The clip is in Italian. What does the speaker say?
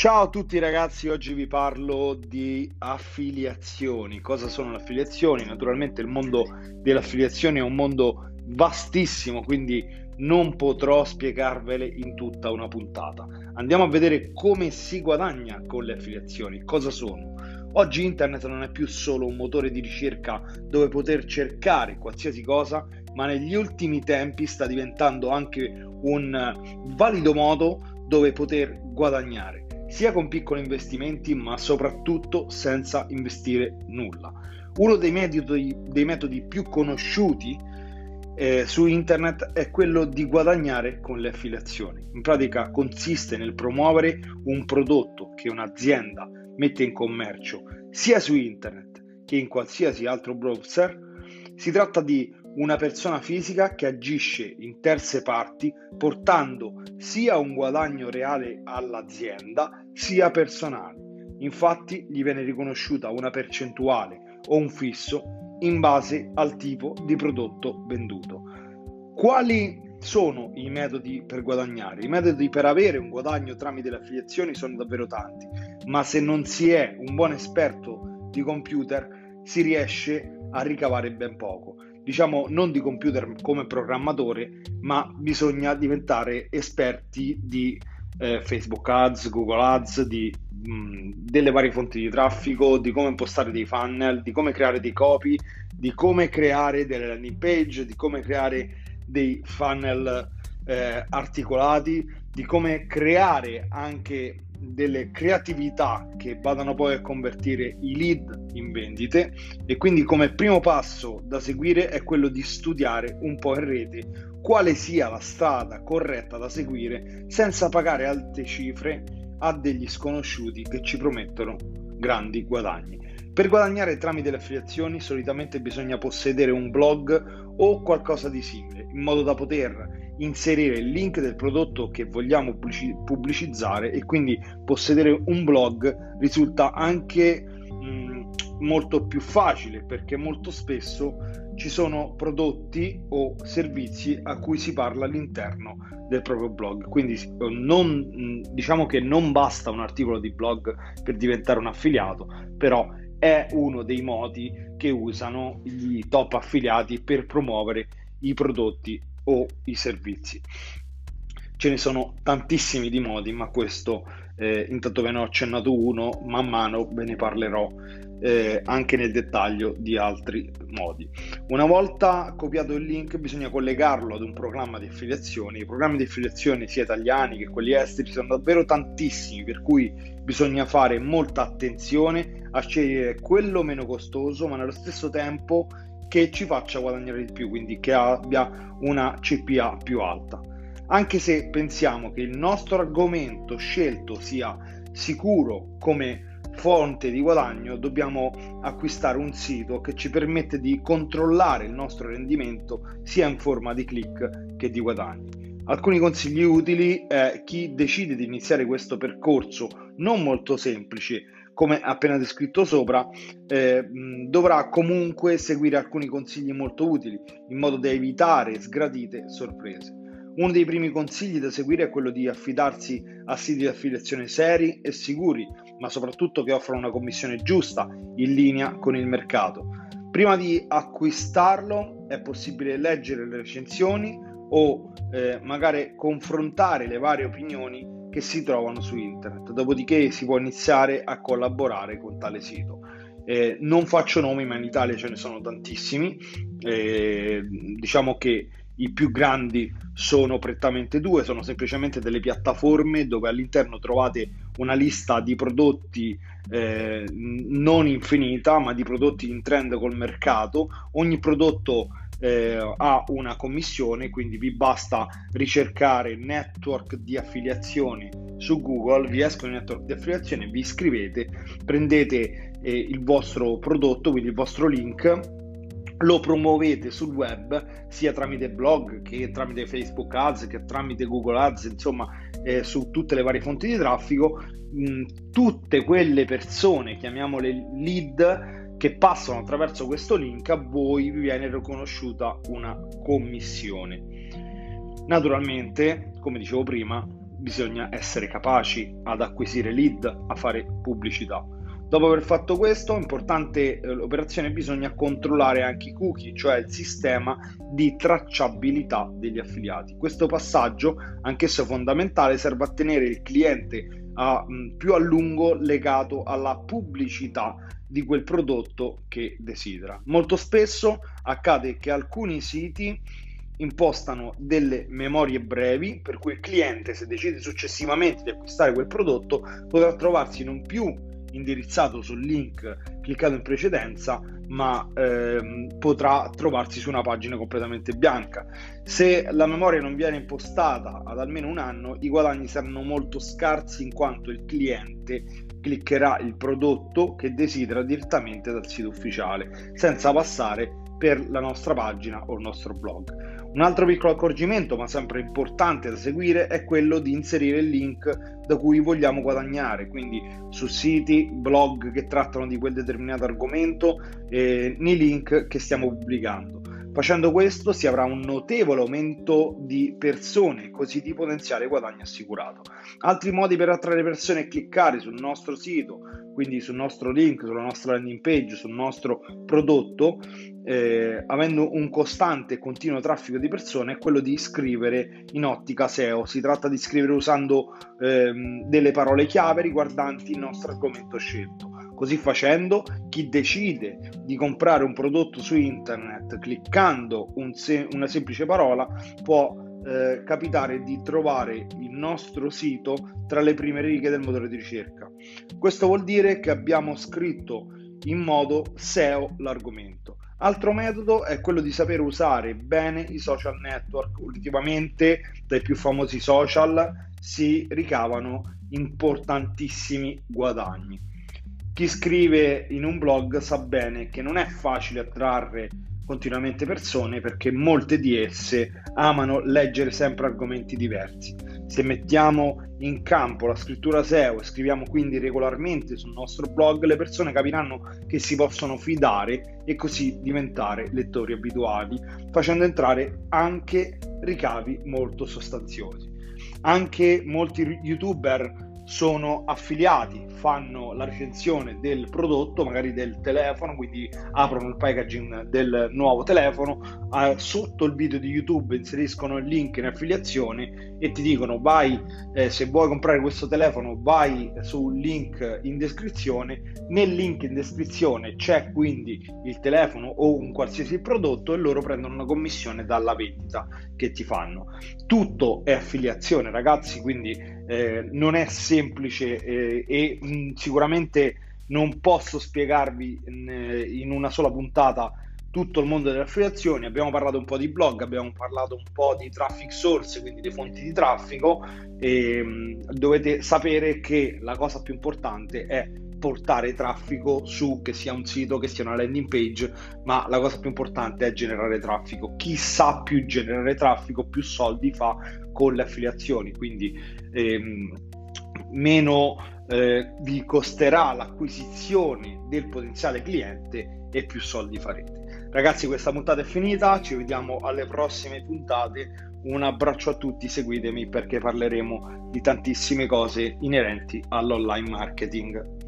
Ciao a tutti ragazzi, oggi vi parlo di affiliazioni. Cosa sono le affiliazioni? Naturalmente il mondo delle affiliazioni è un mondo vastissimo, quindi non potrò spiegarvele in tutta una puntata. Andiamo a vedere come si guadagna con le affiliazioni, cosa sono. Oggi internet non è più solo un motore di ricerca dove poter cercare qualsiasi cosa, ma negli ultimi tempi sta diventando anche un valido modo dove poter guadagnare sia con piccoli investimenti ma soprattutto senza investire nulla. Uno dei metodi, dei metodi più conosciuti eh, su internet è quello di guadagnare con le affiliazioni. In pratica consiste nel promuovere un prodotto che un'azienda mette in commercio sia su internet che in qualsiasi altro browser. Si tratta di una persona fisica che agisce in terze parti portando sia un guadagno reale all'azienda sia personale. Infatti gli viene riconosciuta una percentuale o un fisso in base al tipo di prodotto venduto. Quali sono i metodi per guadagnare? I metodi per avere un guadagno tramite le affiliazioni sono davvero tanti, ma se non si è un buon esperto di computer si riesce a ricavare ben poco diciamo non di computer come programmatore, ma bisogna diventare esperti di eh, Facebook Ads, Google Ads, di, mh, mm, delle varie fonti di traffico, di come impostare dei funnel, di come creare dei copy, di come creare delle landing page, di come creare dei funnel eh, articolati, di come creare anche delle creatività che vadano poi a convertire i lead in vendite e quindi come primo passo da seguire è quello di studiare un po' in rete quale sia la strada corretta da seguire senza pagare alte cifre a degli sconosciuti che ci promettono grandi guadagni. Per guadagnare tramite le affiliazioni solitamente bisogna possedere un blog o qualcosa di simile in modo da poter inserire il link del prodotto che vogliamo pubblicizzare e quindi possedere un blog risulta anche mh, molto più facile perché molto spesso ci sono prodotti o servizi a cui si parla all'interno del proprio blog. Quindi non, diciamo che non basta un articolo di blog per diventare un affiliato però è uno dei modi che usano gli top affiliati per promuovere i prodotti o i servizi. Ce ne sono tantissimi di modi, ma questo eh, intanto ve ne ho accennato uno, man mano ve ne parlerò eh, anche nel dettaglio di altri modi. Una volta copiato il link bisogna collegarlo ad un programma di affiliazioni. I programmi di affiliazione sia italiani che quelli esteri sono davvero tantissimi, per cui bisogna fare molta attenzione a scegliere quello meno costoso, ma nello stesso tempo che ci faccia guadagnare di più, quindi che abbia una CPA più alta. Anche se pensiamo che il nostro argomento scelto sia sicuro come fonte di guadagno, dobbiamo acquistare un sito che ci permette di controllare il nostro rendimento sia in forma di click che di guadagni. Alcuni consigli utili è chi decide di iniziare questo percorso non molto semplice come appena descritto sopra, eh, dovrà comunque seguire alcuni consigli molto utili in modo da evitare sgradite sorprese. Uno dei primi consigli da seguire è quello di affidarsi a siti di affiliazione seri e sicuri, ma soprattutto che offrono una commissione giusta in linea con il mercato. Prima di acquistarlo è possibile leggere le recensioni o eh, magari confrontare le varie opinioni che si trovano su internet, dopodiché si può iniziare a collaborare con tale sito. Eh, non faccio nomi, ma in Italia ce ne sono tantissimi. Eh, diciamo che i più grandi sono prettamente due, sono semplicemente delle piattaforme dove all'interno trovate una lista di prodotti eh, non infinita, ma di prodotti in trend col mercato. Ogni prodotto eh, ha una commissione, quindi vi basta ricercare network di affiliazioni su Google, vi escono i network di affiliazione, vi iscrivete, prendete eh, il vostro prodotto, quindi il vostro link, lo promuovete sul web sia tramite blog che tramite Facebook Ads che tramite Google Ads, insomma eh, su tutte le varie fonti di traffico, mh, tutte quelle persone, chiamiamole lead, che passano attraverso questo link a voi vi viene riconosciuta una commissione. Naturalmente, come dicevo prima, bisogna essere capaci ad acquisire lead, a fare pubblicità. Dopo aver fatto questo, importante eh, l'operazione, bisogna controllare anche i cookie, cioè il sistema di tracciabilità degli affiliati. Questo passaggio, anch'esso fondamentale, serve a tenere il cliente a, mh, più a lungo legato alla pubblicità di quel prodotto che desidera. Molto spesso accade che alcuni siti impostano delle memorie brevi per cui il cliente se decide successivamente di acquistare quel prodotto potrà trovarsi non più indirizzato sul link cliccato in precedenza, ma ehm, potrà trovarsi su una pagina completamente bianca. Se la memoria non viene impostata ad almeno un anno, i guadagni saranno molto scarsi in quanto il cliente cliccherà il prodotto che desidera direttamente dal sito ufficiale, senza passare per la nostra pagina o il nostro blog. Un altro piccolo accorgimento, ma sempre importante da seguire, è quello di inserire il link da cui vogliamo guadagnare, quindi su siti, blog che trattano di quel determinato argomento, eh, nei link che stiamo pubblicando. Facendo questo si avrà un notevole aumento di persone, così di potenziale guadagno assicurato. Altri modi per attrarre persone è cliccare sul nostro sito, quindi sul nostro link, sulla nostra landing page, sul nostro prodotto eh, avendo un costante e continuo traffico di persone, è quello di scrivere in ottica SEO. Si tratta di scrivere usando ehm, delle parole chiave riguardanti il nostro argomento scelto. Così facendo, chi decide di comprare un prodotto su internet cliccando un se- una semplice parola può eh, capitare di trovare il nostro sito tra le prime righe del motore di ricerca. Questo vuol dire che abbiamo scritto in modo SEO l'argomento. Altro metodo è quello di sapere usare bene i social network. Ultimamente dai più famosi social si ricavano importantissimi guadagni. Chi scrive in un blog sa bene che non è facile attrarre continuamente persone perché molte di esse amano leggere sempre argomenti diversi. Se mettiamo in campo la scrittura SEO e scriviamo quindi regolarmente sul nostro blog, le persone capiranno che si possono fidare e così diventare lettori abituali, facendo entrare anche ricavi molto sostanziosi. Anche molti youtuber sono affiliati, fanno la recensione del prodotto, magari del telefono, quindi aprono il packaging del nuovo telefono, eh, sotto il video di YouTube inseriscono il link in affiliazione e ti dicono vai, eh, se vuoi comprare questo telefono vai sul link in descrizione, nel link in descrizione c'è quindi il telefono o un qualsiasi prodotto e loro prendono una commissione dalla vendita che ti fanno. Tutto è affiliazione ragazzi, quindi eh, non è semplice eh, e mm, sicuramente non posso spiegarvi in, eh, in, una sola puntata tutto il mondo delle affiliazioni. Abbiamo parlato un po' di blog, abbiamo parlato un po' di traffic source, quindi le fonti di traffico. E, mm, dovete sapere che la cosa più importante è portare traffico su che sia un sito, che sia una landing page, ma la cosa più importante è generare traffico. Chi sa più generare traffico, più soldi fa con le affiliazioni, quindi ehm, meno eh, vi costerà l'acquisizione del potenziale cliente e più soldi farete. Ragazzi, questa puntata è finita, ci vediamo alle prossime puntate. Un abbraccio a tutti, seguitemi perché parleremo di tantissime cose inerenti all'online marketing.